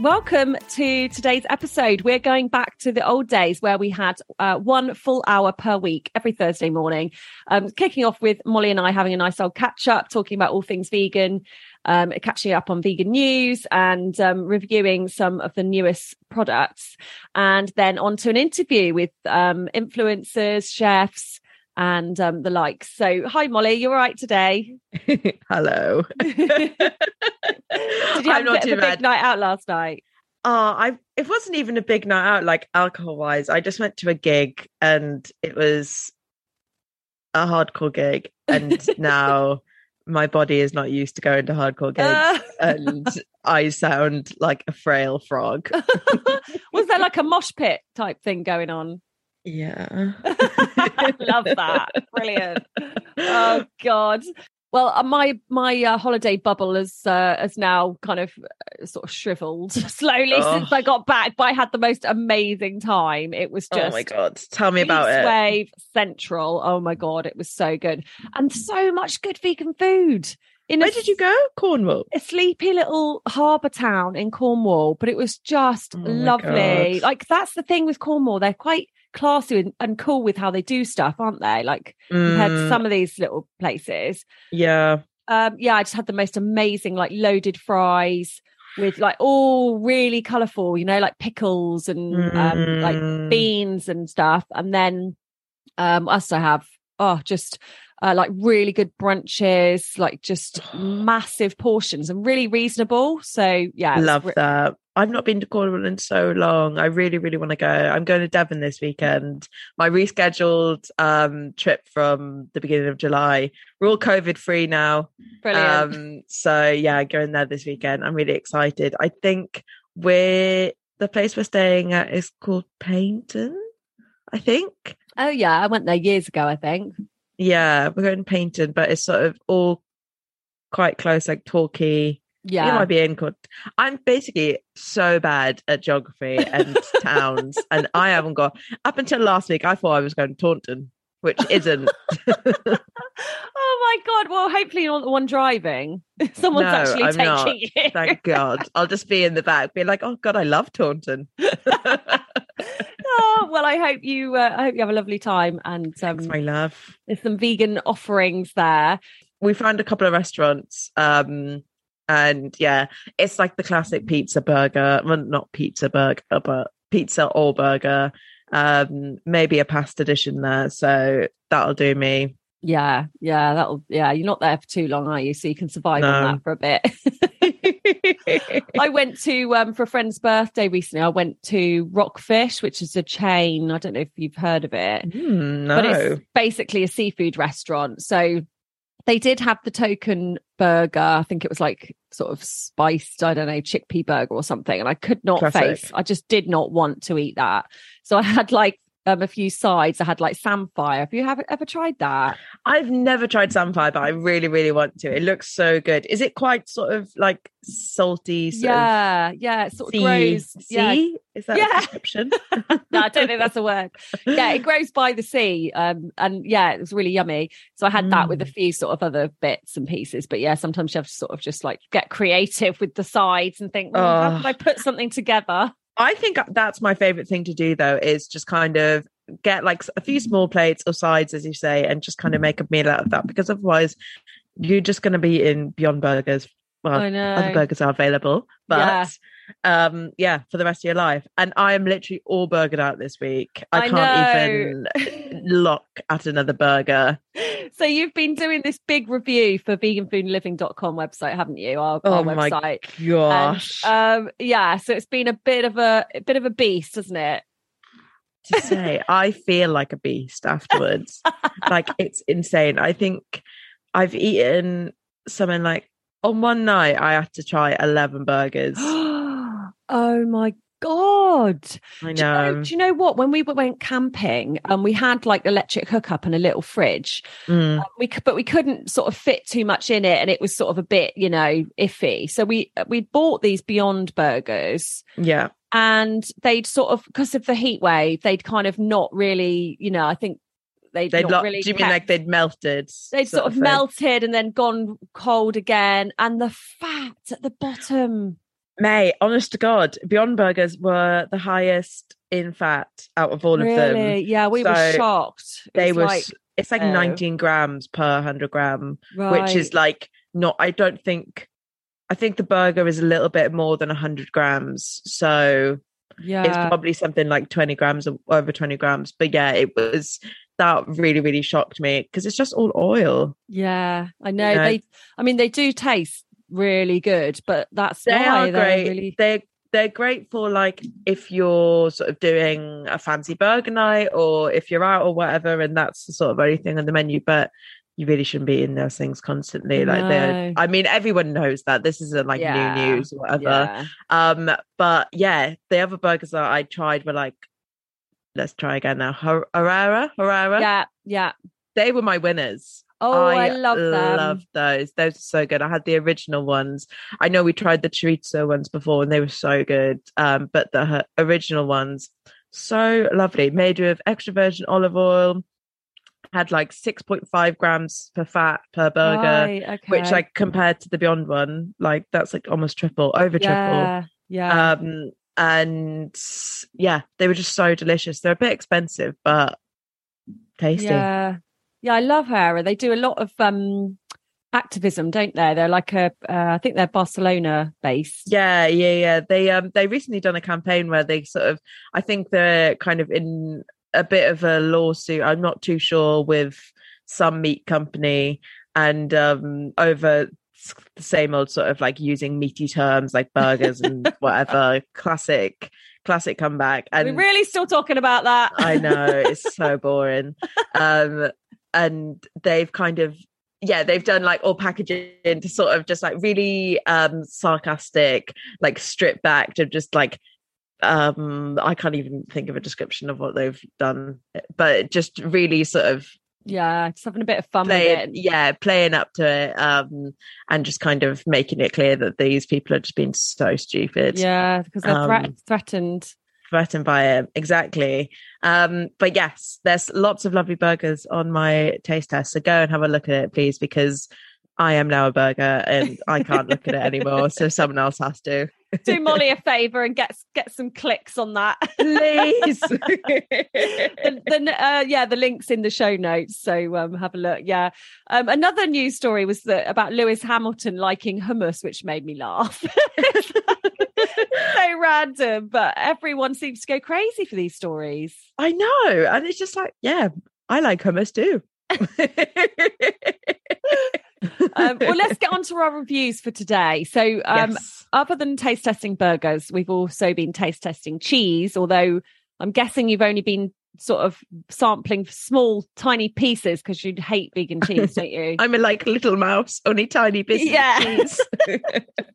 Welcome to today's episode. We're going back to the old days where we had uh, one full hour per week every Thursday morning. Um, kicking off with Molly and I having a nice old catch up, talking about all things vegan, um, catching up on vegan news and um, reviewing some of the newest products. And then on to an interview with um, influencers, chefs, and um, the like. So, hi, Molly, you all right today? Hello. Did you have I'm a not bit too of a bad. big night out last night? Oh, I it wasn't even a big night out, like alcohol wise. I just went to a gig and it was a hardcore gig, and now my body is not used to going to hardcore gigs, Uh, and I sound like a frail frog. was there like a mosh pit type thing going on? Yeah. I love that. Brilliant. Oh God. Well, uh, my my uh, holiday bubble has uh, has now kind of uh, sort of shriveled slowly Oh. since I got back. But I had the most amazing time. It was just oh my god! Tell me about it. Wave Central. Oh my God, it was so good and so much good vegan food. In a Where did you go? Cornwall. a sleepy little harbour town in Cornwall, but it was just Oh lovely. God. Like that's the thing with Cornwall; they're quite classy and, and cool with how they do stuff, aren't they? Like compared to Mm, some of these little places. yeah. Um, yeah, I just had the most amazing like loaded fries with like all really colourful, you know, like pickles and um, like Mm. beans and stuff. And then um I also have oh just uh, like really good brunches, like just massive portions and really reasonable. So yeah, Love re- that. I've not been to Cornwall in so long. I really, really want to go. I'm going to Devon this weekend. My rescheduled um, trip from the beginning of July. We're all COVID free now. brilliant. Um, so yeah, going there this weekend. I'm really excited. I think we're the place we're staying at is called Paignton. I think. oh yeah, I went there years ago. I think. Yeah, we're going to Paignton, but it's sort of all quite close, like Torquay. You Yeah, might be in I'm basically so bad at geography and towns, and I haven't got. Up until last week, I thought I was going to Taunton, which isn't. oh my god. Well, hopefully you're not the one driving. Someone's No, actually I'm taking not. you. Thank God. I'll just be in the back, being like, "Oh God, I love Taunton." Oh well, I hope you. Uh, I hope you have a lovely time and um, Thanks, my love. there's some vegan offerings there. We found a couple of restaurants, um, and yeah, it's like the classic pizza burger. Well, not pizza burger, but pizza or burger. Um, maybe a pasta dish in there, so that'll do me. Yeah, yeah, that'll. Yeah, you're not there for too long, are you? So you can survive on that for a bit. I went to um for a friend's birthday recently. I went to Rockfish, which is a chain. I don't know if you've heard of it, Hmm, but it's basically a seafood restaurant. So they did have the token burger. I think it was like sort of spiced, I don't know, chickpea burger or something. And I could not Classic. face, I just did not want to eat that. So I had like um, a few sides. I had like samphire. Have you have, ever tried that? I've never tried samphire, but I really, really want to. It looks so good. Is it quite sort of like salty? Sort yeah, yeah. It sort of of grows. sea? Yeah. Is that Yeah. a description? no, I don't think that's a word. Yeah, it grows by the sea. Um, and yeah, it was really yummy. So I had that with a Mm. few sort of other bits and pieces. But yeah, sometimes you have to sort of just like get creative with the sides and think, well, how Oh. can I put something together? I think that's my favorite thing to do though, is just kind of get like a few small plates or sides, as you say, and just kind of make a meal out of that because otherwise you're just going to be in Beyond Burgers. Well, I know. other burgers are available, but Yeah. um, yeah, for the rest of your life. And I am literally all burgered out this week. I, I can't even look at another burger. So you've been doing this big review for veganfoodliving.com website, haven't you? Our, Oh our my website. Gosh, And, um, yeah, so it's been a bit of a, a bit of a beast, hasn't it? to say I feel like a beast afterwards. like it's insane. I think I've eaten something like on one night I had to try eleven burgers. oh my god! I Do you, know, know. do you know what? When we went camping, and we had like electric hookup and a little fridge, Mm, um, we but we couldn't sort of fit too much in it, and it was sort of a bit, you know, iffy. So we uh, we bought these Beyond Burgers, yeah, and they'd sort of because of the heat wave, they'd kind of not really, you know, I think they'd, they'd not really. do you mean like they'd melted? They'd sort of thing? melted and then gone cold again, and the fat at the bottom. May, honest to God, Beyond Burgers were the highest in fat out of all of them. Really? Yeah, we were shocked. It They were. like, it's like oh. 19 grams per hundred gram, right. which is like not. I don't think. I think the burger is a little bit more than 100 grams, so yeah. it's probably something like 20 grams or over 20 grams. But yeah, it was that really really shocked me because it's just all oil. Yeah, I know. know? They, I mean, they do taste really good, but that's They why are they're great. really. They're they're great for like if you're sort of doing a fancy burger night or if you're out or whatever, and that's the sort of only thing on the menu. But you really shouldn't be eating those things constantly. Like No. they're. I mean, everyone knows that this isn't like Yeah. new news or whatever. Yeah. Um, but yeah, the other burgers that I tried were like. Let's try again now. Her- Herrera, Herrera. yeah, yeah. They were my winners. Oh, I, love them. Love those. Those are so good. I had the original ones. I know we tried the chorizo ones before, and they were so good. Um, but the original ones, so lovely. Made with extra virgin olive oil. Had like six point five grams per fat per burger, Right, okay. which like compared to the Beyond one, like that's like almost triple, over triple. yeah, yeah. Um, and yeah, they were just so delicious. They're a bit expensive, but tasty. Yeah. Yeah, I love Heura. They do a lot of um activism, don't they? They're like a uh, I think they're Barcelona based. Yeah, yeah, yeah. They um they recently done a campaign where they sort of I think they're kind of in a bit of a lawsuit. I'm not too sure with some meat company and um over the same old sort of like using meaty terms like burgers and whatever. Classic classic comeback. And We're really still talking about that. I know it's so boring. Um, and they've kind of yeah, they've done like all packaging to sort of just like really um sarcastic, like stripped back to just like um I can't even think of a description of what they've done, but just really sort of yeah, just having a bit of fun playing with it. yeah, playing up to it, um and just kind of making it clear that these people are just being so stupid. Yeah, because they're threat- Um, threatened. Threatened by it exactly um but yes there's lots of lovely burgers on my taste test so go and have a look at it please because i am now a burger and i can't look at it anymore so someone else has to Do Molly a favour and get get some clicks on that. please the, the, uh, yeah, the links in the show notes. So um, have a look. Yeah. Um, another news story was that about Lewis Hamilton liking hummus, which made me laugh. so random, but everyone seems to go crazy for these stories. i know and it's just like yeah i like hummus too Um, well, let's get on to our reviews for today. So, um, Yes. other than taste testing burgers, we've also been taste testing cheese, although I'm guessing you've only been sort of sampling small, tiny pieces because you'd hate vegan cheese, don't you? I'm a like little mouse, only tiny bits Yeah.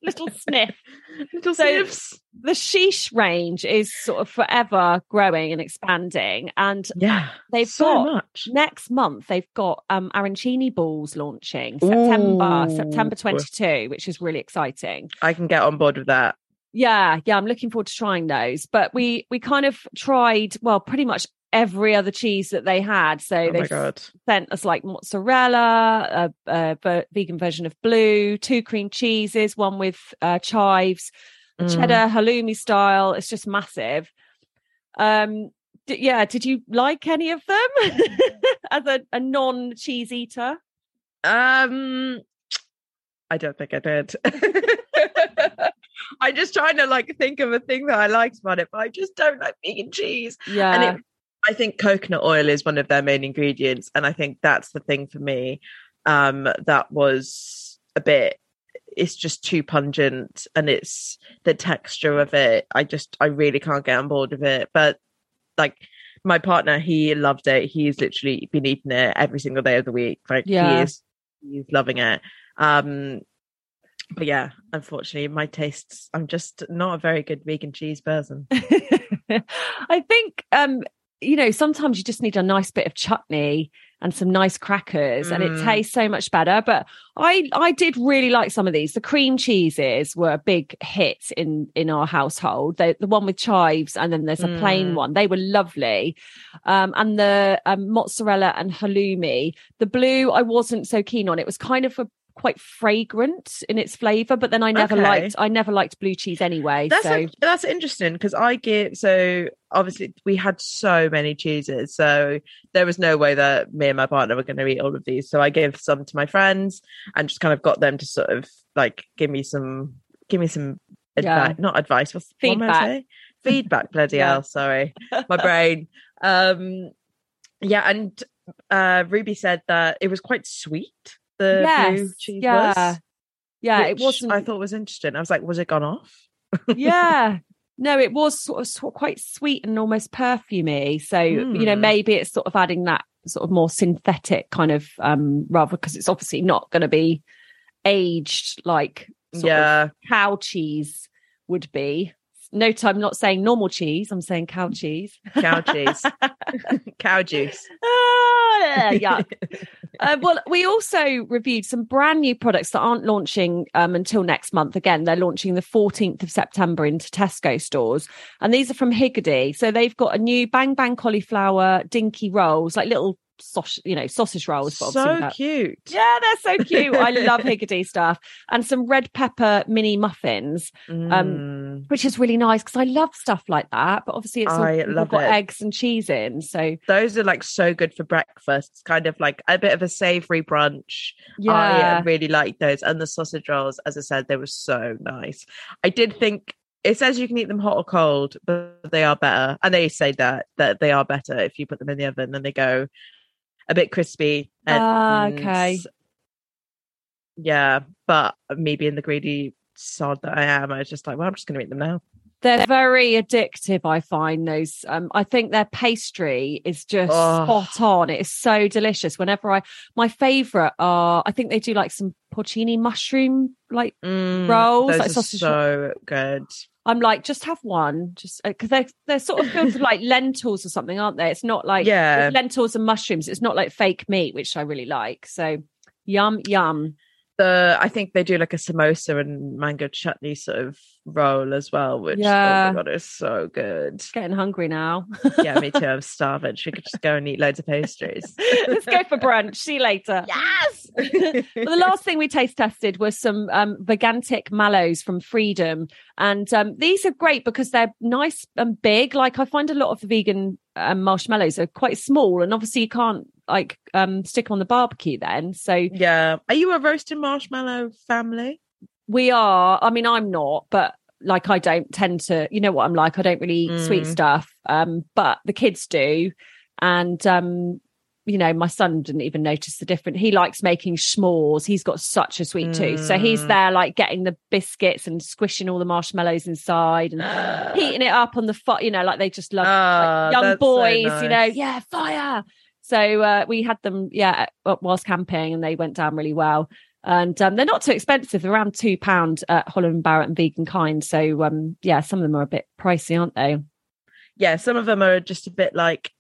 Little sniff. little So- sniffs. The Sheese range is sort of forever growing and expanding, and Yeah. they've so got much. next month they've got um arancini balls launching September Ooh. September 22, which is really exciting. I can get on board with that. Yeah, yeah, I'm looking forward to trying those. But we we kind of tried well, pretty much every other cheese that they had. So Oh they sent us like mozzarella, a, a ver- vegan version of blue, two cream cheeses, one with uh, chives, Mm. cheddar halloumi style. It's just massive. Um, d- yeah, did you like any of them as a, a non cheese eater? Um, I don't think I did. I'm just trying to like think of a thing that I liked about it, but I just don't like vegan cheese. Yeah, And it, I think coconut oil is one of their main ingredients, and I think that's the thing for me. Um, that was a bit. It's just too pungent, and it's the texture of it. I just, I really can't get on board with it. But like my partner, he loved it. He's literally been eating it every single day of the week. Like Yeah. he is, he's loving it. Um, but yeah, unfortunately, my tastes. I'm just not a very good vegan cheese person. I think um, you know, sometimes you just need a nice bit of chutney and some nice crackers and it Mm. tastes so much better. But I I did really like some of these. The cream cheeses were a big hit in in our household. The the one with chives and then there's a plain Mm. one. They were lovely. Um and the um, mozzarella and halloumi. The blue I wasn't so keen on. It was kind of a quite fragrant in its flavor but then i never Okay. liked i never liked blue cheese anyway That's so ac- that's interesting because I give so obviously we had so many cheeses, so there was no way that me and my partner were going to eat all of these. So I gave some to my friends and just kind of got them to sort of like give me some give me some Yeah. advice, not advice, what's what Feedback. saying? Feedback, bloody Yeah. hell, sorry, my brain. Um, yeah, and uh, Ruby said that it was quite sweet. The blue cheese yeah. was. yeah it wasn't I thought it was interesting. I was like, was it gone off? yeah no it was sort of, sort of quite sweet and almost perfumey so you know Hmm. maybe it's sort of adding that sort of more synthetic kind of um rather because it's obviously not going to be aged like sort of yeah. cow cheese would be note i'm not saying normal cheese i'm saying cow cheese cow cheese, cow juice. ah, yuck uh, well, we also reviewed some brand new products that aren't launching um, until next month. Again, they're launching the 14th of September into Tesco stores. And these are from Higgidy. So they've got a new Bang Bang cauliflower dinky rolls, like little sausage, you know, sausage rolls. but So cute. Yeah, they're so cute. I love Higgidy stuff. And some red pepper mini muffins, Mm. Which is really nice because I love stuff like that. But obviously, it's all, I love got it. eggs and cheese in. So Those are like so good for breakfast. It's kind of like a bit of a savory brunch. Yeah, uh, really like those. And the sausage rolls, as I said, they were so nice. I did think it says you can eat them hot or cold, but they are better. And they say that that they are better if you put them in the oven and they go a bit crispy. Ah, and- okay. Yeah, but me being the greedy sod that I am, I was just like, well, I'm just going to eat them now. They're very addictive, I find those. Um, I think their pastry is just Oh. spot on. It is so delicious. Whenever I, my favorite are, I think they do like some porcini mushroom. Like Mm, Rolls, those like sausage so good. I'm like, just have one, just because they're they're sort of filled with like lentils or something, aren't they? It's not like Yeah. lentils and mushrooms. It's not like fake meat, which I really like. So yum yum. The I think they do like a samosa and mango chutney sort of roll as well, which Yeah. oh my god is so good. Getting hungry now. Yeah, me too. I'm starving. We could just go and eat loads of pastries? Let's go for brunch. See you later. Yes. well, the last thing we taste tested was some um, vegantic mallows from Freedom, and um, these are great because they're nice and big. Like I find a lot of the vegan um, marshmallows are quite small, and obviously you can't like um, stick on the barbecue. Then, so yeah. Are you a roasted marshmallow family? we are. I mean, I'm not, but like I don't tend to. You know what I'm like. I don't really eat sweet Mm. stuff, um, but the kids do, and um, you know, my son didn't even notice the difference. He likes making s'mores. He's got such a sweet tooth. So he's Mm. there like getting the biscuits and squishing all the marshmallows inside and heating it up on the fire, you know, like they just love Ah, like young that's so boys, you know, yeah, fire. So uh, we had them, yeah, whilst camping and they went down really well. And um, they're not too expensive, they're around two pound at Holland Barrett and Vegan Kind. So um, yeah, some of them are a bit pricey, aren't they? yeah, some of them are just a bit like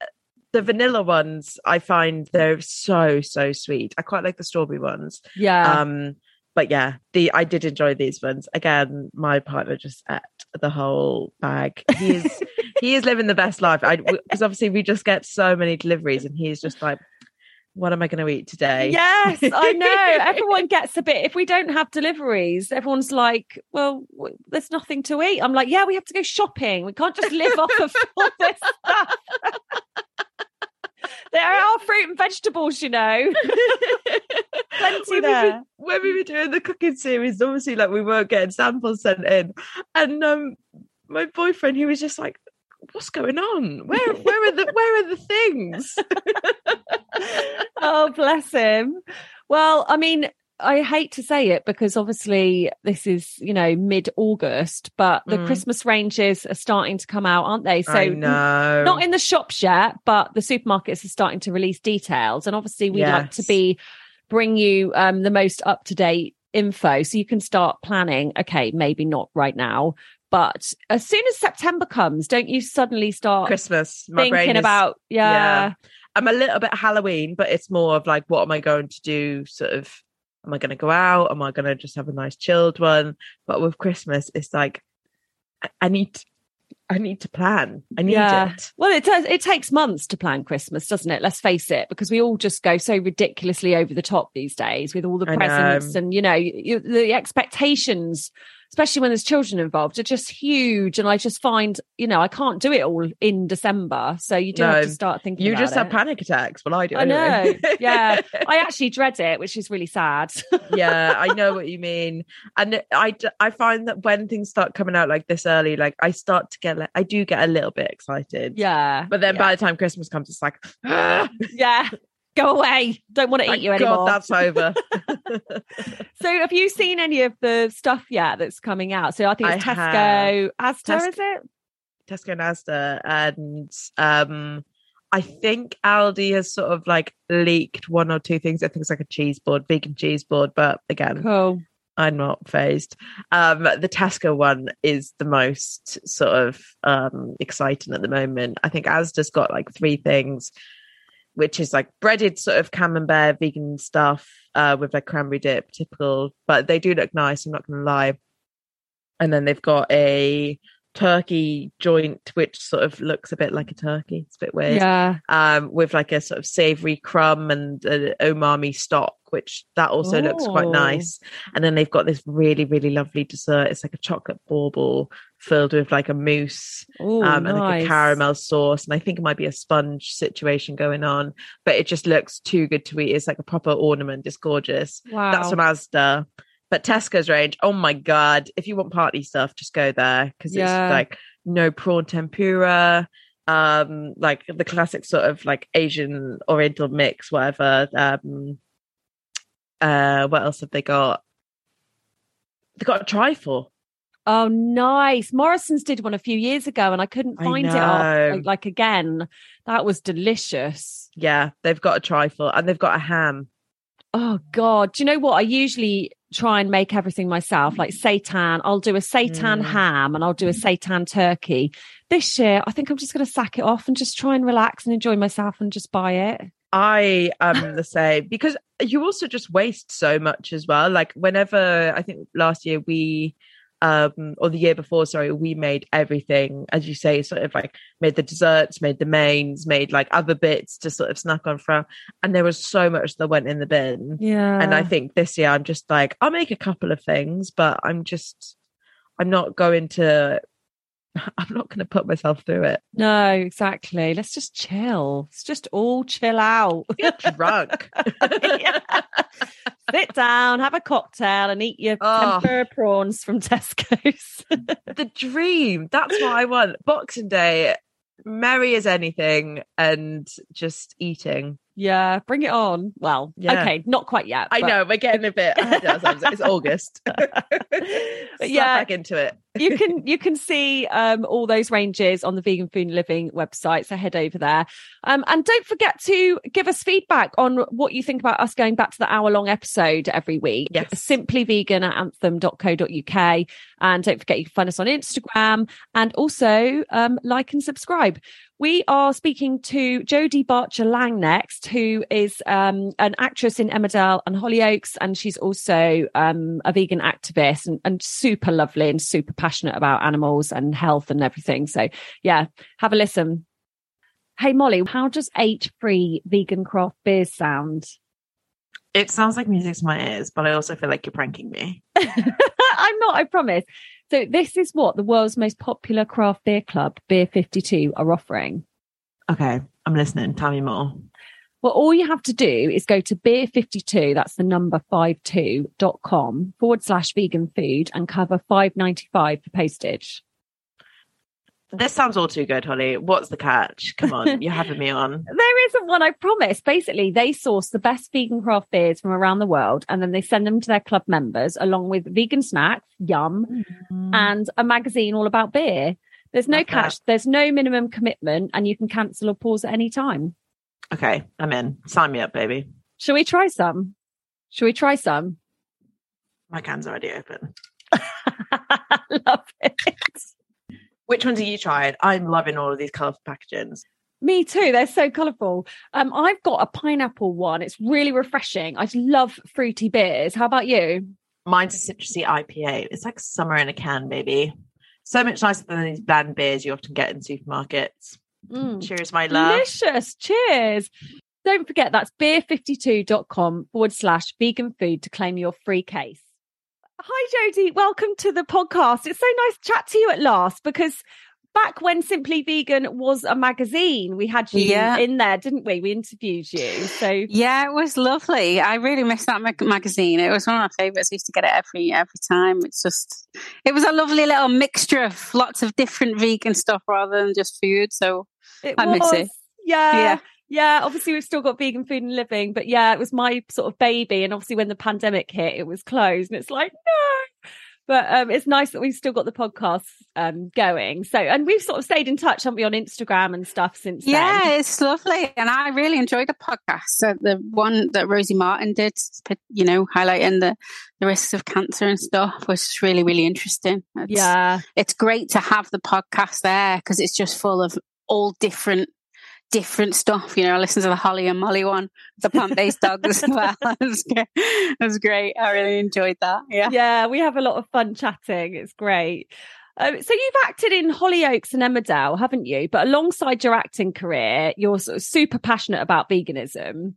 uh, the vanilla ones. I find they're so so sweet. I quite like the strawberry ones. Yeah. Um, but yeah, the I did enjoy these ones. Again, my partner just ate the whole bag. He is he is living the best life. I because obviously we just get so many deliveries, and he's just like, "What am I going to eat today?" Yes, I know. Everyone gets a bit. If we don't have deliveries, everyone's like, "Well, w- there's nothing to eat." I'm like, "Yeah, we have to go shopping. We can't just live off of all this stuff." There are fruit and vegetables, you know. Plenty when, we there. were, when we were doing the cooking series, obviously, like we weren't getting samples sent in, and um, my boyfriend, he was just like, "What's going on? Where, where are the, where are the things?" oh, bless him. Well, I mean, I hate to say it because obviously this is, you know, mid August, but the Mm. Christmas ranges are starting to come out, aren't they? So not in the shops yet, but the supermarkets are starting to release details. And obviously, we like to be bring you um, the most up to date info so you can start planning. Okay, maybe not right now, but as soon as September comes, don't you suddenly start Christmas. My thinking is- about yeah, yeah. I'm a little bit Halloween, but it's more of like, what am I going to do? Sort of, am I going to go out? Am I going to just have a nice chilled one? But with Christmas, it's like, I, need, I need to plan. I need Yeah. it. Well, it does. It takes months to plan Christmas, doesn't it? Let's face it, because we all just go so ridiculously over the top these days with all the I presents know. and you know you, the expectations, especially when there's children involved, are just huge. And I just find, you know, I can't do it all in December, so you do have to start thinking. You just have panic attacks. Well, I do. I anyway. know. Yeah, I actually dread it, which is really sad. yeah, I know what you mean. And I, I find that when things start coming out like this early, like I start to get, like, I do get a little bit excited. yeah, But then yeah. by the time Christmas comes, it's like, ah, yeah. Go away! Don't want to eat thank you anymore. God that's over. So, have you seen any of the stuff yet that's coming out? So, I think it's I Tesco, Asda, Tes- is it? Tesco and Asda, and um, I think Aldi has sort of like leaked one or two things. I think it's like a cheese board, vegan cheese board, but again, Cool. I'm not phased. Um, the Tesco one is the most sort of um, exciting at the moment. I think Asda's got like three things, which is like breaded sort of camembert vegan stuff uh, with like cranberry dip, typical, but they do look nice. I'm not going to lie. And then they've got a turkey joint, which sort of looks a bit like a turkey. It's a bit weird Yeah. um, with like a sort of savory crumb and uh, umami stock, which that also looks quite nice. And then they've got this really, really lovely dessert. It's like a chocolate bauble filled with like a mousse Oh, um, and like a caramel sauce. And I think it might be a sponge situation going on, but it just looks too good to eat. It's like a proper ornament. It's gorgeous. Wow. That's from Asda. But Tesco's range, oh my god! If you want party stuff, just go there because Yeah. it's like no prawn tempura, um, like the classic sort of like Asian Oriental mix, whatever. Um, uh, what else have they got? They got a trifle. Oh, nice. Morrison's did one a few years ago and I couldn't I find it up, like, like again. That was delicious. Yeah, they've got a trifle and they've got a ham. Oh God. Do you know what? I usually try and make everything myself, like seitan. I'll do a seitan Mm. ham and I'll do a seitan turkey. This year, I think I'm just going to sack it off and just try and relax and enjoy myself and just buy it. I am the same because you also just waste so much as well. Like whenever I think last year we um or the year before, sorry, we made everything, as you say, sort of like made the desserts, made the mains, made like other bits to sort of snack on from. And there was so much that went in the bin. Yeah. And I think this year I'm just like, I'll make a couple of things, but I'm just I'm not going to I'm not gonna put myself through it. no, exactly. Let's just chill. Let's just all chill out. Get drunk. Yeah. Sit down, have a cocktail, and eat your Oh. tempura prawns from Tesco's. the dream. That's what I want. Boxing Day, merry as anything and just eating. Yeah, bring it on. Well, Yeah. okay, not quite yet. I but know we're getting a bit. ahead of ourselves. It's August. Yeah. back into it. You can you can see um, all those ranges on the Vegan Food and Living website. So head over there, um, and don't forget to give us feedback on what you think about us going back to the hour long episode every week. Yes. simply vegan at anthem.co.uk, and don't forget you can find us on Instagram and also um, like and subscribe. We are speaking to Jodie Barchha Lang next, who is um, an actress in Emmerdale and Hollyoaks, and she's also um, a vegan activist and, and super lovely and super passionate about animals and health and everything. So, yeah, have a listen. Hey, Molly, how does eight free vegan craft beers sound? It sounds like music to my ears, but I also feel like you're pranking me. I'm not, I promise. So, this is what the world's most popular craft beer club, Beer 52, are offering. Okay, I'm listening. Tell me more. Well, all you have to do is go to beer52, that's the number 52.com forward slash vegan food and cover 5.95 for postage. This sounds all too good, Holly. What's the catch? Come on, you're having me on. There isn't one, I promise. Basically, they source the best vegan craft beers from around the world and then they send them to their club members along with vegan snacks, yum, mm. and a magazine all about beer. There's no Love that. catch, there's no minimum commitment, and you can cancel or pause at any time. Okay, I'm in. Sign me up, baby. Should we try some? Should we try some? My can's already open. Love it. Which ones have you tried? I'm loving all of these colourful packagings. Me too. They're so colourful. Um, I've got a pineapple one. It's really refreshing. I just love fruity beers. How about you? Mine's a citrusy IPA. It's like summer in a can, baby. So much nicer than these bland beers you often get in supermarkets. Mm. Cheers, my love. Delicious. Cheers. Don't forget that's beer52.com forward slash vegan food to claim your free case. Hi, Jodie. Welcome to the podcast. It's so nice to chat to you at last because back when Simply Vegan was a magazine, we had you Yeah. in there, didn't we? We interviewed you. So Yeah, it was lovely. I really miss that mag- magazine. It was one of my favorites. I used to get it every every time. It's just, it was a lovely little mixture of lots of different vegan stuff rather than just food. So It was. it. Yeah. Yeah. Yeah. Obviously, we've still got vegan food and living, but yeah, it was my sort of baby. And obviously, when the pandemic hit, it was closed, and it's like no. But um, it's nice that we've still got the podcast um, going. So, and we've sort of stayed in touch, haven't we, on Instagram and stuff since yeah, then. it's lovely, and I really enjoyed the podcast. So the one that Rosie Martin did, you know, highlighting the the risks of cancer and stuff, was really really interesting. It's, Yeah. it's great to have the podcast there because it's just full of all different different stuff. You know, I listened to the Holly and Molly one, the plant based dogs as well. that, was, great. was great. I really enjoyed that. Yeah. Yeah. We have a lot of fun chatting. It's great. Um, so you've acted in Hollyoaks and Emmerdale, haven't you? But alongside your acting career, you're sort of super passionate about veganism.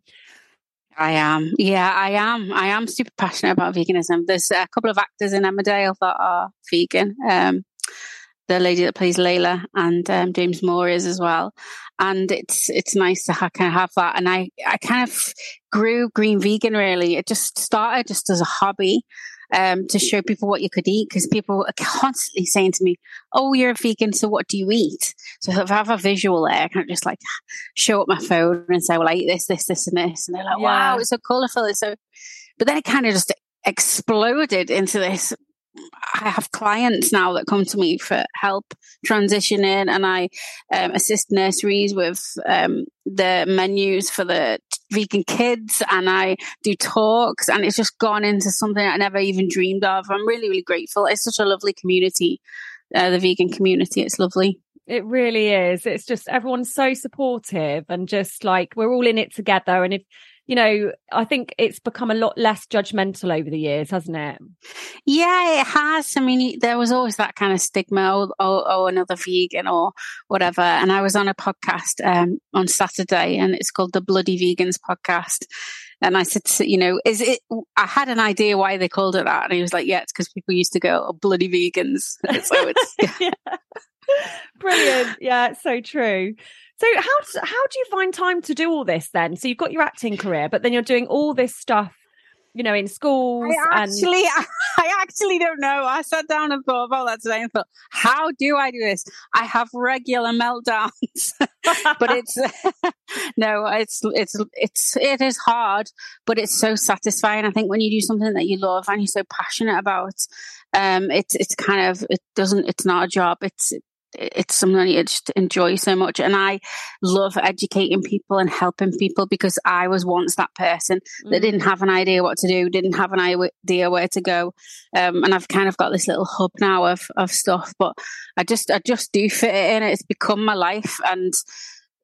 I am. Yeah, I am. I am super passionate about veganism. There's a couple of actors in Emmerdale that are vegan. Um, the lady that plays Layla and um, James Moore is as well. And it's it's nice to ha- kind of have that. And I I kind of grew green vegan really. It just started just as a hobby. Um, to show people what you could eat because people are constantly saying to me, "Oh, you're a vegan, so what do you eat?" So if I have a visual there, I can't just like show up my phone and say, "Well, I eat this, this, this, and this," and they're like, Yeah. "Wow, it's so colourful, It's so, but then it kind of just exploded into this. I have clients now that come to me for help transitioning, and I um, assist nurseries with um, the menus for the vegan kids, and I do talks, and it's just gone into something I never even dreamed of. I'm really, really grateful. It's such a lovely community, uh, the vegan community. It's lovely. It really is. It's just everyone's so supportive and just like we're all in it together. And if, you know, I think it's become a lot less judgmental over the years, hasn't it? Yeah, it has. I mean, there was always that kind of stigma, oh, oh, oh another vegan or whatever. And I was on a podcast um, on Saturday, and it's called the Bloody Vegans Podcast. And I said, you know, is it? I had an idea why they called it that, and he was like, yeah, it's because people used to go, oh, bloody vegans. so it's yeah. Brilliant. Yeah, it's so true. So how how do you find time to do all this then? So you've got your acting career, but then you're doing all this stuff you know, in schools? I actually, and... I actually don't know. I sat down and thought about that today and thought, how do I do this? I have regular meltdowns, but it's no, it's it's it's it is hard, but it's so satisfying. I think when you do something that you love and you're so passionate about, um, it's it's kind of it doesn't it's not a job. It's it's something I just enjoy so much. And I love educating people and helping people because I was once that person mm. that didn't have an idea what to do, didn't have an idea where to go. Um, and I've kind of got this little hub now of, of stuff, but I just, I just do fit it in. It's become my life and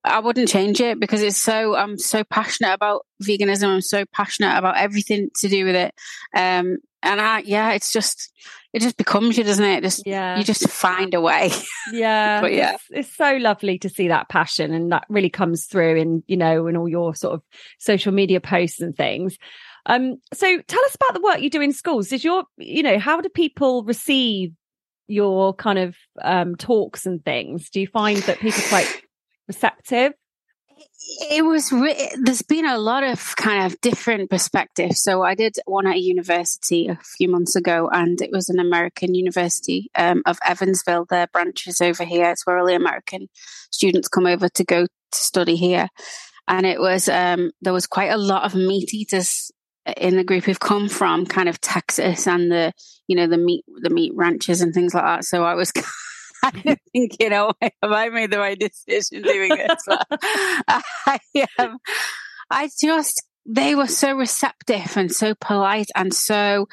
I wouldn't change it because it's so, I'm so passionate about veganism. I'm so passionate about everything to do with it. Um, and I, yeah, it's just, it just becomes you, doesn't it? Just, yeah, you just find a way. Yeah. but yeah, it's, it's, so lovely to see that passion and that really comes through in, you know, in all your sort of social media posts and things. Um, so tell us about the work you do in schools. Is your, you know, how do people receive your kind of um, talks and things? Do you find that people are quite receptive? It was re- there's been a lot of kind of different perspectives. So i did one at a university a few months ago and it was an american university um, of evansville. Their branches over here. It's where all the american students come over to go to study here. And it was um, there was quite a lot of meat eaters in the group who've come from kind of texas and the you know the meat the meat ranches and things like that. So i was I think, you know, have I made the right decision doing this? I, um, I just, they were so receptive and so polite and so,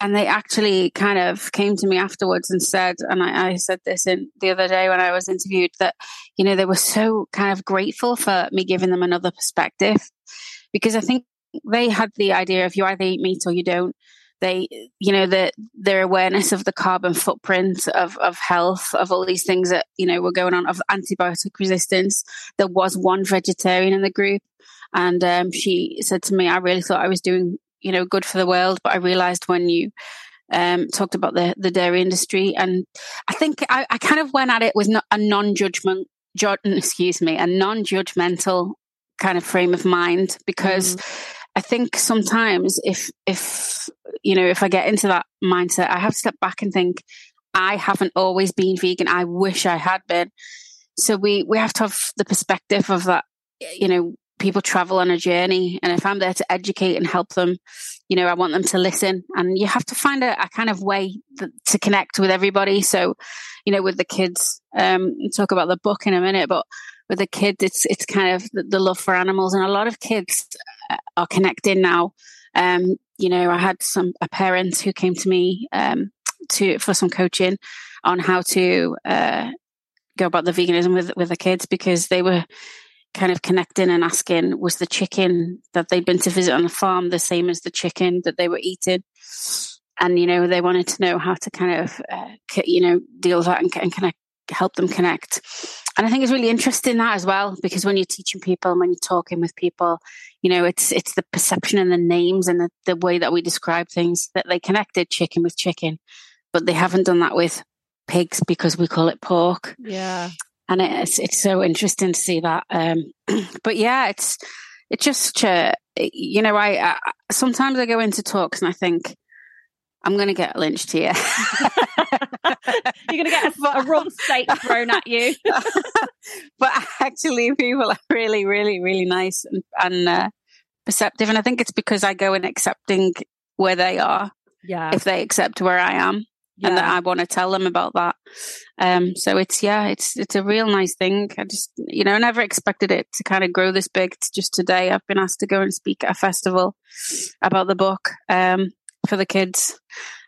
and they actually kind of came to me afterwards and said, and I, I said this in the other day when I was interviewed that, you know, they were so kind of grateful for me giving them another perspective because I think they had the idea of you either eat meat or you don't they you know the, their awareness of the carbon footprint of of health of all these things that you know were going on of antibiotic resistance. There was one vegetarian in the group and um, she said to me i really thought i was doing you know good for the world but i realized when you um, talked about the the dairy industry. And i think i, I kind of went at it with a non-judgment ju- excuse me a non-judgmental kind of frame of mind because mm I think sometimes if if you know if I get into that mindset, I have to step back and think I haven't always been vegan. I wish I had been. So we we have to have the perspective of that. You know, people travel on a journey, and if I'm there to educate and help them, you know, I want them to listen. And you have to find a, a kind of way that, to connect with everybody. So, you know, with the kids, um, talk about the book in a minute, but with the kids, it's it's kind of the, the love for animals, and a lot of kids are connecting now. Um, you know, I had some a parent who came to me um, to for some coaching on how to uh, go about the veganism with with the kids because they were kind of connecting and asking was the chicken that they'd been to visit on the farm the same as the chicken that they were eating? And you know they wanted to know how to kind of uh, you know deal with that and, and connect help them connect and I think it's really interesting that as well because when you're teaching people and when you're talking with people, you know, it's it's the perception and the names and the, the way that we describe things that they connected chicken with chicken, but they haven't done that with pigs because we call it pork. Yeah, and it's it's so interesting to see that. Um, but yeah, it's it's just uh, you know, I, I sometimes I go into talks and I think I'm going to get lynched here. You're going to get a, a raw steak thrown at you. but actually, people are really, really, really nice and, and uh, perceptive. And I think it's because I go in accepting where they are. Yeah. If they accept where I am. Yeah. And that I want to tell them about that. Um, so it's, yeah, it's, it's a real nice thing. I just, you know, never expected it to kind of grow this big. It's just today I've been asked to go and speak at a festival about the book. Um, for the kids.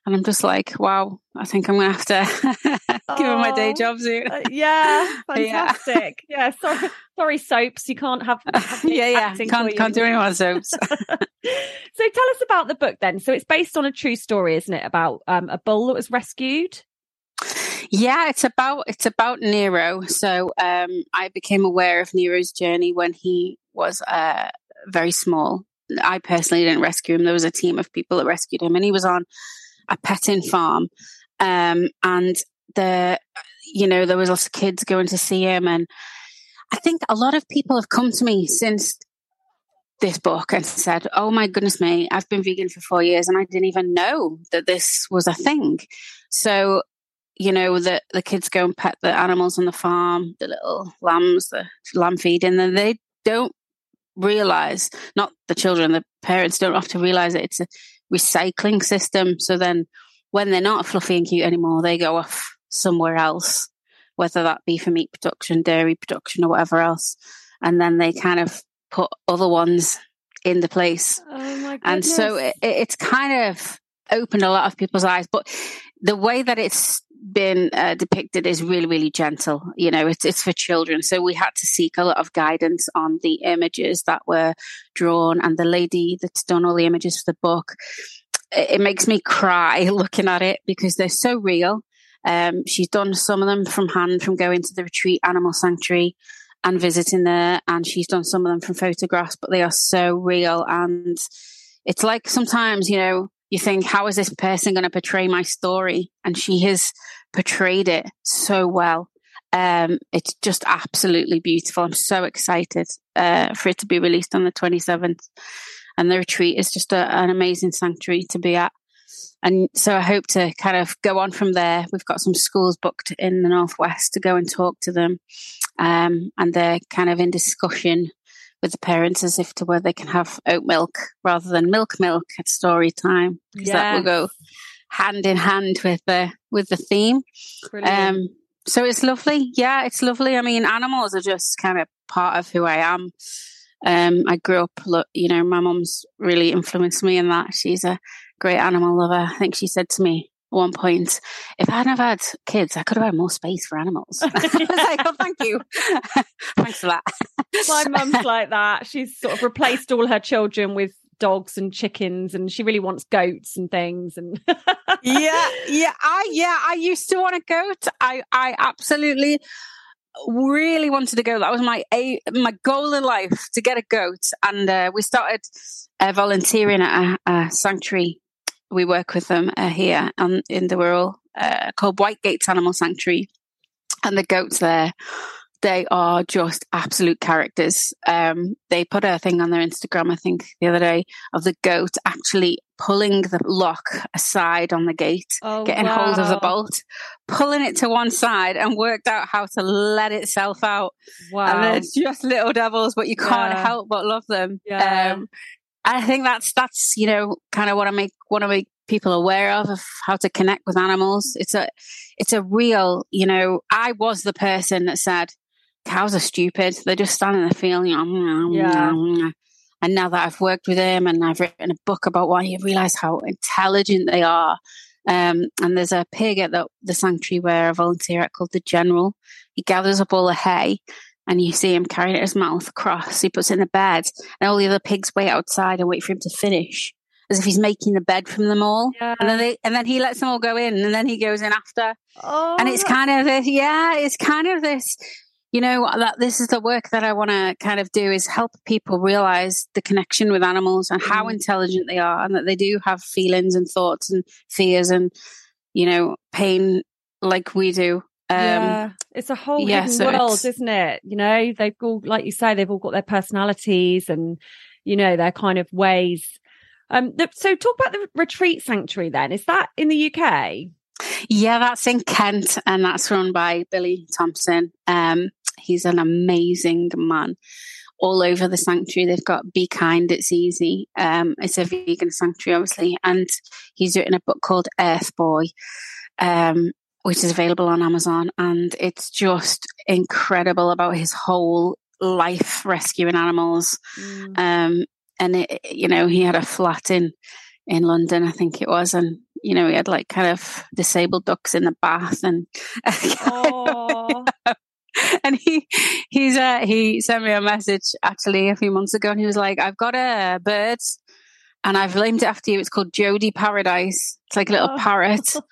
And I'm just like, wow, I think I'm to have to give them my day job soon. Uh, yeah, fantastic. yeah, yeah sorry, sorry, soaps. You can't have. have yeah, yeah. Can't, can't do any more soaps. so tell us about the book then. So it's based on a true story, isn't it? About um, a bull that was rescued. Yeah, it's about it's about Nero. So um, I became aware of Nero's journey when he was uh, very small, I personally didn't rescue him. There was a team of people that rescued him, and he was on a petting farm. Um, and the, you know, there was lots of kids going to see him, and I think a lot of people have come to me since this book and said, "Oh my goodness me, I've been vegan for four years and I didn't even know that this was a thing." So, you know, the the kids go and pet the animals on the farm, the little lambs, the lamb feeding, and they don't realize, not the children, the parents don't to realize that it's a recycling system. So then, when they're not fluffy and cute anymore, they go off somewhere else, whether that be for meat production, dairy production, or whatever else, and then they kind of put other ones in the place. Oh and so it, it's kind of opened a lot of people's eyes. But the way that it's been uh, depicted is really, really gentle. You know, it's it's for children, so we had to seek a lot of guidance on the images that were drawn, and the lady that's done all the images for the book. It, it makes me cry looking at it because they're so real. Um, she's done some of them from hand, from going to the retreat animal sanctuary and visiting there. And she's done some of them from photographs, but they are so real. And it's like sometimes, you know, you think, how is this person going to portray my story? And she has portrayed it so well. Um, it's just absolutely beautiful. I'm so excited uh, for it to be released on the 27th. And the retreat is just a, an amazing sanctuary to be at. And so I hope to kind of go on from there. We've got some schools booked in the Northwest to go and talk to them. Um, and they're kind of in discussion with the parents as if to where they can have oat milk rather than milk milk at story time. Because that will go hand in hand with the with the theme. Um, so it's lovely. Yeah, it's lovely. I mean, animals are just kind of part of who I am. Um, I grew up, you know, my mum's really influenced me in that. She's a great animal lover. I think she said to me one point, if I hadn't have had kids, I could have had more space for animals. I was like, oh, thank you. Thanks for that. My mum's like that. She's sort of replaced all her children with dogs and chickens and she really wants goats and things and yeah yeah i yeah i used to want a goat i i absolutely really wanted to go that was my a my goal in life to get a goat and uh, we started uh, volunteering at a, a sanctuary we work with them uh, here on, in the rural uh, called White Gates Animal Sanctuary. And the goats there, they are just absolute characters. Um, they put a thing on their Instagram, I think, the other day of the goat actually pulling the lock aside on the gate, oh, getting wow. hold of the bolt, pulling it to one side, and worked out how to let itself out. Wow. And they're just little devils, but you can't yeah. help but love them. Yeah. Um, I think that's that's you know kind of what I make want to make people aware of of how to connect with animals. It's a it's a real you know I was the person that said cows are stupid. They're just standing there feeling yeah. And now that I've worked with them and I've written a book about why you realize how intelligent they are. Um, and there's a pig at the, the sanctuary where I volunteer at called the General. He gathers up all the hay and you see him carrying it his mouth across. He puts it in the bed, and all the other pigs wait outside and wait for him to finish, as if he's making the bed from them all. Yeah. And then they, and then he lets them all go in, and then he goes in after. Oh, and it's kind of this, yeah, it's kind of this. You know that this is the work that I want to kind of do is help people realize the connection with animals and how mm. intelligent they are, and that they do have feelings and thoughts and fears and you know pain like we do um, yeah, it's a whole yeah, so world, isn't it? You know, they've all, like you say, they've all got their personalities and you know their kind of ways. Um, the, so talk about the retreat sanctuary. Then is that in the UK? Yeah, that's in Kent, and that's run by Billy Thompson. Um, he's an amazing man. All over the sanctuary, they've got "Be Kind, It's Easy." Um, it's a vegan sanctuary, obviously, and he's written a book called Earth Boy. Um, which is available on Amazon. And it's just incredible about his whole life rescuing animals. Mm. Um, and it, you know, he had a flat in, in London, I think it was. And, you know, he had like kind of disabled ducks in the bath and, and he, he's, uh, he sent me a message actually a few months ago and he was like, I've got a bird and I've named it after you. It's called Jodie Paradise. It's like a little oh. parrot.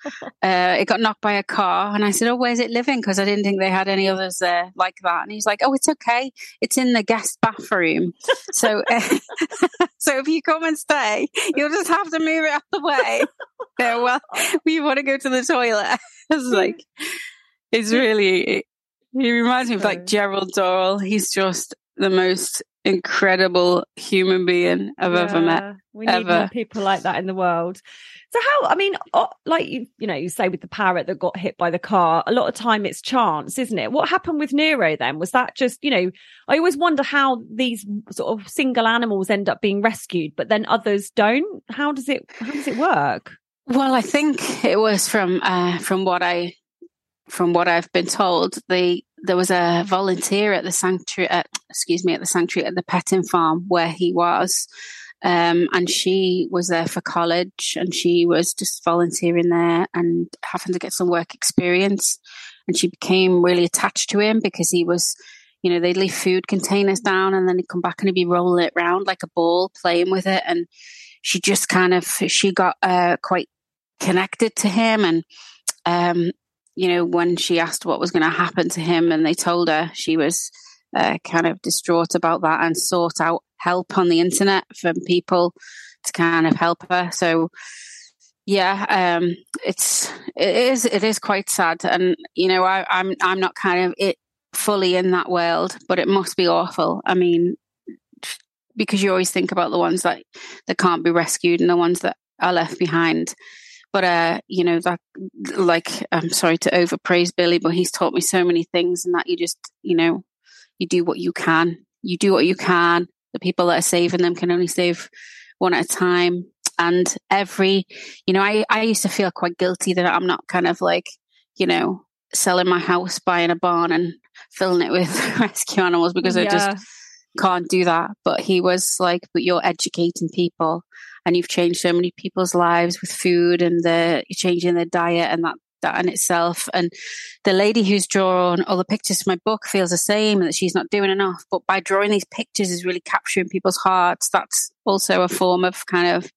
Uh, it got knocked by a car, and I said, "Oh, where's it living?" Because I didn't think they had any others there like that. And he's like, "Oh, it's okay. It's in the guest bathroom. so, uh, so if you come and stay, you'll just have to move it out the way. yeah, well, we want to go to the toilet. it's like, it's really. He reminds me of like Gerald Durrell. He's just the most incredible human being I've yeah, ever met. We need ever. people like that in the world. So how? I mean, like you, you know, you say with the parrot that got hit by the car. A lot of time it's chance, isn't it? What happened with Nero then? Was that just, you know? I always wonder how these sort of single animals end up being rescued, but then others don't. How does it? How does it work? Well, I think it was from uh, from what I from what I've been told. The there was a volunteer at the sanctuary, at, excuse me, at the sanctuary at the petting farm where he was. Um, and she was there for college and she was just volunteering there and having to get some work experience. And she became really attached to him because he was, you know, they'd leave food containers down and then he'd come back and he'd be rolling it around like a ball, playing with it. And she just kind of, she got uh, quite connected to him. And, um, you know, when she asked what was going to happen to him and they told her she was uh, kind of distraught about that and sought out help on the internet from people to kind of help her. So yeah, um, it's it is it is quite sad, and you know I, I'm I'm not kind of it fully in that world, but it must be awful. I mean, because you always think about the ones that that can't be rescued and the ones that are left behind. But uh, you know that like I'm sorry to overpraise Billy, but he's taught me so many things, and that you just you know you do what you can. You do what you can. The people that are saving them can only save one at a time. And every, you know, I, I used to feel quite guilty that I'm not kind of like, you know, selling my house, buying a barn and filling it with rescue animals because yeah. I just can't do that. But he was like, but you're educating people and you've changed so many people's lives with food and the changing their diet and that that in itself. And the lady who's drawn all the pictures for my book feels the same that she's not doing enough. But by drawing these pictures is really capturing people's hearts. That's also a form of kind of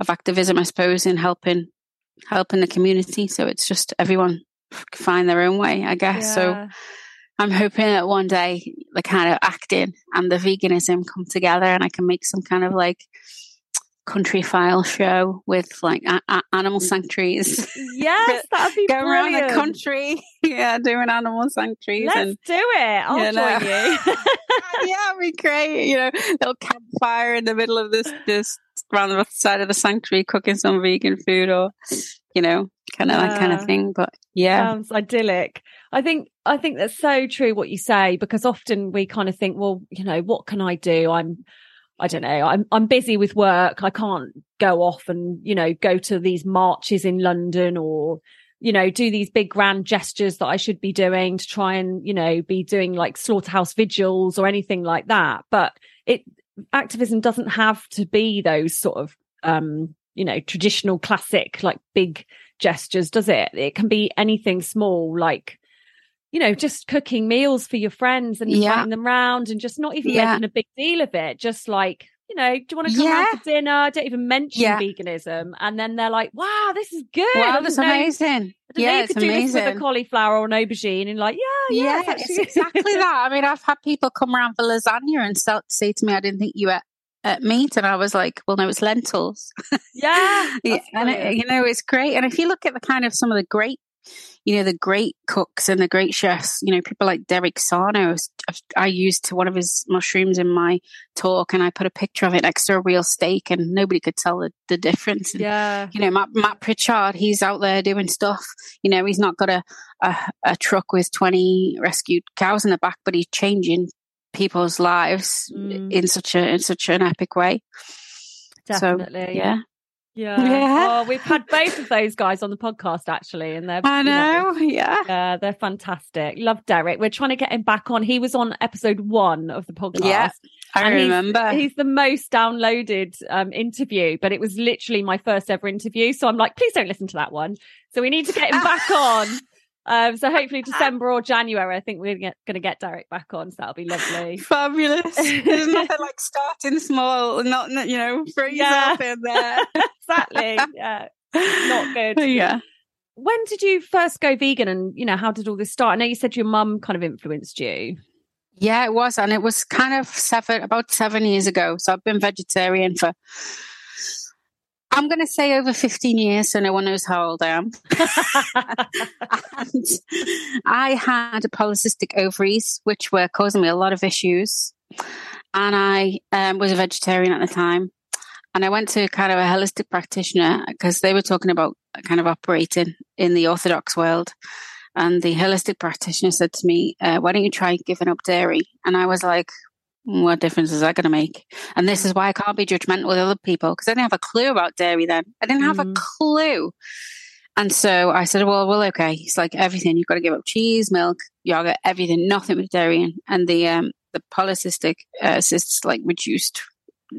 of activism, I suppose, in helping helping the community. So it's just everyone find their own way, I guess. Yeah. So I'm hoping that one day the kind of acting and the veganism come together and I can make some kind of like Countryfile show with like a- a- animal sanctuaries. Yes, that'd be go brilliant. around the country. Yeah, doing animal sanctuaries. Let's and, do it. I'll you know. join you. yeah, it'd be great. You know, little campfire in the middle of this this around the side of the sanctuary, cooking some vegan food, or you know, kind of yeah. that kind of thing. But yeah, sounds idyllic. I think I think that's so true what you say because often we kind of think, well, you know, what can I do? I'm I don't know. I'm I'm busy with work. I can't go off and you know go to these marches in London or you know do these big grand gestures that I should be doing to try and you know be doing like slaughterhouse vigils or anything like that. But it activism doesn't have to be those sort of um you know traditional classic like big gestures, does it? It can be anything small like you know, just cooking meals for your friends and yeah. inviting them round and just not even yeah. making a big deal of it. Just like, you know, do you want to come yeah. around for dinner? Don't even mention yeah. veganism. And then they're like, wow, this is good. Wow, that's know, amazing. Yeah, it's amazing. with a cauliflower or an aubergine and like, yeah, yeah, yeah it's exactly that. I mean, I've had people come around for lasagna and say to me, I didn't think you ate uh, meat and I was like, well, no, it's lentils. Yeah. yeah and it, you know, it's great. And if you look at the kind of some of the great you know, the great cooks and the great chefs, you know, people like Derek Sarno. I used one of his mushrooms in my talk and I put a picture of it next to a real steak and nobody could tell the, the difference. And, yeah. You know, Matt, Matt, Pritchard, he's out there doing stuff. You know, he's not got a, a, a truck with 20 rescued cows in the back, but he's changing people's lives mm. in such a, in such an epic way. Definitely. So, yeah. Yeah. yeah. Well, we've had both of those guys on the podcast actually, and they're I know, know yeah. Yeah, they're fantastic. Love Derek. We're trying to get him back on. He was on episode one of the podcast. Yeah. I remember. He's, he's, the most downloaded um, interview, but it was literally my first ever interview. So I'm like, please don't listen to that one. So we need to get him back on. Um, so hopefully December or January, I think we're going to get Derek back on. So that'll be lovely. Fabulous. There's nothing like starting small, not you know freeze yeah. up in there. exactly. Yeah, not good. Yeah. When did you first go vegan, and you know how did all this start? I know you said your mum kind of influenced you. Yeah, it was, and it was kind of seven about seven years ago. So I've been vegetarian for I'm going to say over 15 years, so no one knows how old I am. and I had polycystic ovaries, which were causing me a lot of issues. and I um, was a vegetarian at the time. And I went to kind of a holistic practitioner because they were talking about kind of operating in the Orthodox world. And the holistic practitioner said to me, uh, Why don't you try giving up dairy? And I was like, What difference is that going to make? And this is why I can't be judgmental with other people because I didn't have a clue about dairy then. I didn't have mm. a clue. And so I said, Well, well, okay. It's like everything. You've got to give up cheese, milk, yogurt, everything, nothing with dairy. And the, um, the polycystic uh, cysts like reduced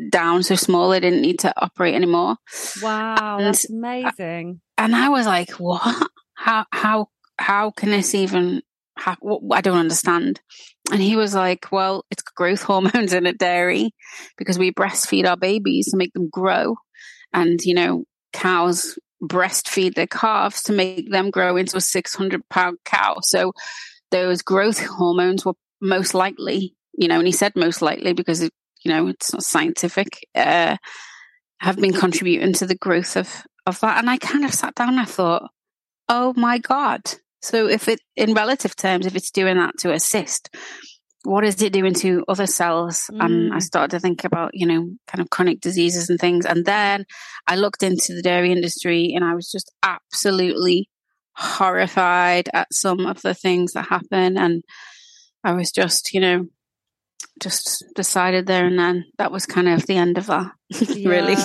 down so small they didn't need to operate anymore. Wow, and, that's amazing. And I was like, what? How how how can this even I don't understand. And he was like, well, it's growth hormones in a dairy because we breastfeed our babies to make them grow. And, you know, cows breastfeed their calves to make them grow into a 600 pound cow. So those growth hormones were most likely, you know, and he said most likely because, it, you know, it's not scientific, uh, have been contributing to the growth of, of that. And I kind of sat down and I thought, oh my God. So if it, in relative terms, if it's doing that to assist, what is it doing to other cells? Mm. And I mm. started to think about, you know, kind of chronic diseases and things. And then I looked into the dairy industry and I was just absolutely horrified at some of the things that happen. And I was just, you know, just decided there and then that was kind of the end of that, really.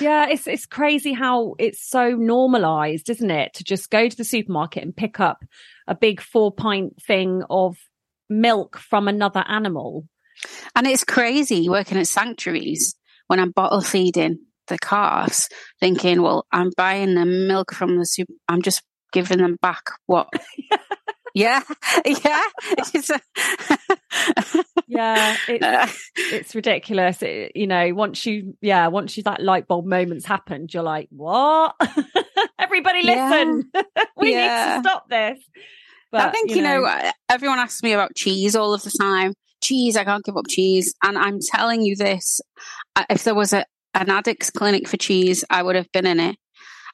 Yeah, it's it's crazy how it's so normalized, isn't it? To just go to the supermarket and pick up a big four pint thing of milk from another animal. And it's crazy working at sanctuaries when I'm bottle feeding the calves, thinking, well, I'm buying the milk from the soup. I'm just giving them back what yeah, yeah, yeah. It's, uh, it's ridiculous. It, you know, once you, yeah, once you that light bulb moments happened, you're like, what? Everybody, listen. Yeah. we yeah. need to stop this. But, I think you know, you know, everyone asks me about cheese all of the time. Cheese, I can't give up cheese, and I'm telling you this: if there was a an addicts clinic for cheese, I would have been in it.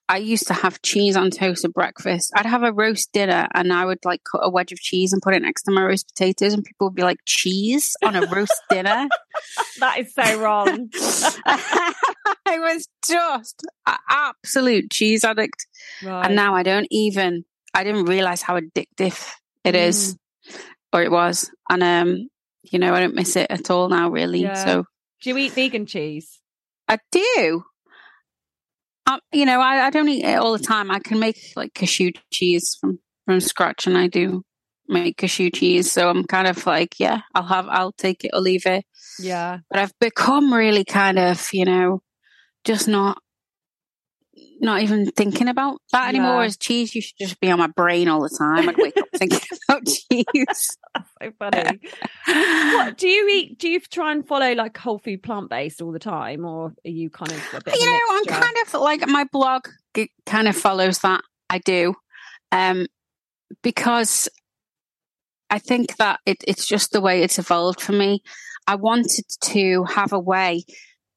I used to have cheese on toast at breakfast. I'd have a roast dinner and I would like cut a wedge of cheese and put it next to my roast potatoes, and people would be like, cheese on a roast dinner? that is so wrong. I was just an absolute cheese addict. Right. And now I don't even, I didn't realize how addictive it mm. is, or it was. And, um, you know, I don't miss it at all now, really. Yeah. So, do you eat vegan cheese? I do. Um, you know, I, I don't eat it all the time. I can make like cashew cheese from from scratch, and I do make cashew cheese. So I'm kind of like, yeah, I'll have, I'll take it or leave it. Yeah. But I've become really kind of, you know, just not not even thinking about that anymore. As cheese you should just be on my brain all the time. I'd wake up thinking about cheese. So funny. what do you eat? Do you try and follow like whole food plant based all the time, or are you kind of a bit? You know, I'm kind of like my blog kind of follows that. I do, um, because I think that it, it's just the way it's evolved for me. I wanted to have a way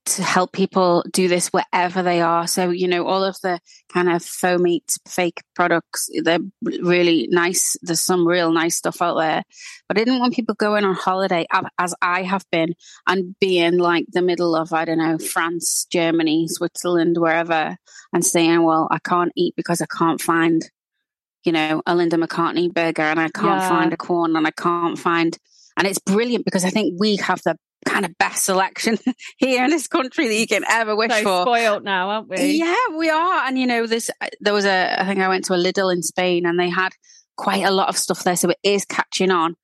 to help people do this wherever they are. So, you know, all of the kind of faux meat fake products, they're really nice. There's some real nice stuff out there. But I didn't want people going on holiday as I have been and being like the middle of, I don't know, France, Germany, Switzerland, wherever, and saying, well, I can't eat because I can't find, you know, a Linda McCartney burger and I can't yeah. find a Quorn and I can't find and it's brilliant because I think we have the kind of best selection here in this country that you can ever wish so for. Spoiled now, aren't we? Yeah, we are. And you know, this uh, there was a I think I went to a Lidl in Spain and they had quite a lot of stuff there, so it is catching on.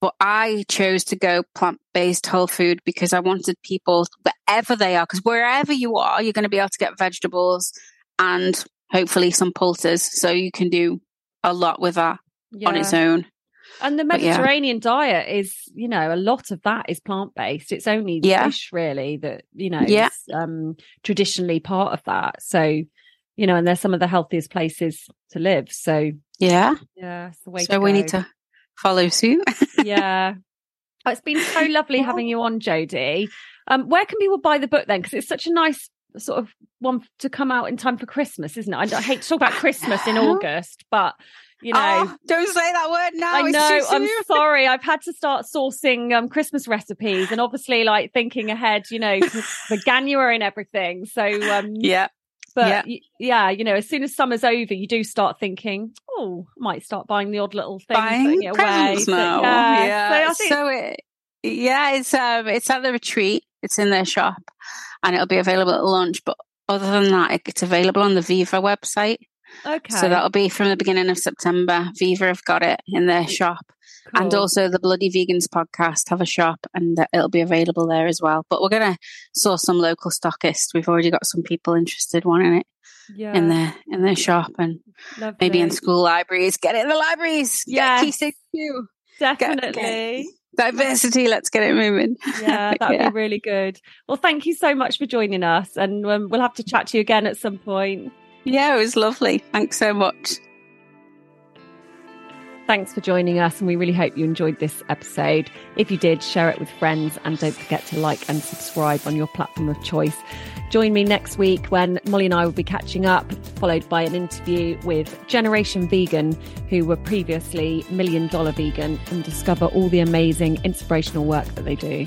But I chose to go plant based whole food because I wanted people wherever they are, because wherever you are, you're going to be able to get vegetables and hopefully some pulses, so you can do a lot with that yeah. on its own. And the Mediterranean yeah. diet is, you know, a lot of that is plant based. It's only yeah. fish really that, you know, yeah. is um, traditionally part of that. So, you know, and they're some of the healthiest places to live. So, yeah. Yeah. It's the way so we need to follow suit. yeah. Oh, it's been so lovely having you on, Jodie. Um, where can people buy the book then? Because it's such a nice sort of one to come out in time for Christmas, isn't it? I, I hate to talk about Christmas in August, but you know, oh, don't say that word now. I know. I'm sorry. I've had to start sourcing um, Christmas recipes, and obviously, like thinking ahead, you know, for January and everything. So, um, yeah. But Yeah. yeah, you know, as soon as summer's over, you do start thinking, oh, I might start buying the odd little thing, Buying away. presents So, now. yeah. Yeah. So think So it, yeah, it's um, it's at the retreat. It's in their shop, and it'll be available at lunch. But other than that, it's available on the Viva website. Okay. So that'll be from the beginning of September. Viva have got it in their shop. And also the Bloody Vegans podcast have a shop and it'll be available there as well. But we're going to source some local stockists. We've already got some people interested wanting it yeah, in their in their shop and maybe in school libraries. Get it in the libraries. Yeah. Get Key Stage 2. Definitely. Diversity. Let's get it moving. Yeah, that would Yeah. be really good. Well, thank you so much for joining us, and um, we'll have to chat to you again at some point. Yeah, it was lovely. Thanks so much. Thanks for joining us, and we really hope you enjoyed this episode. If you did, share it with friends, and don't forget to like and subscribe on your platform of choice. Join me next week when Molly and I will be catching up, followed by an interview with Generation Vegan, who were previously Million Dollar Vegan, and discover all the amazing inspirational work that they do.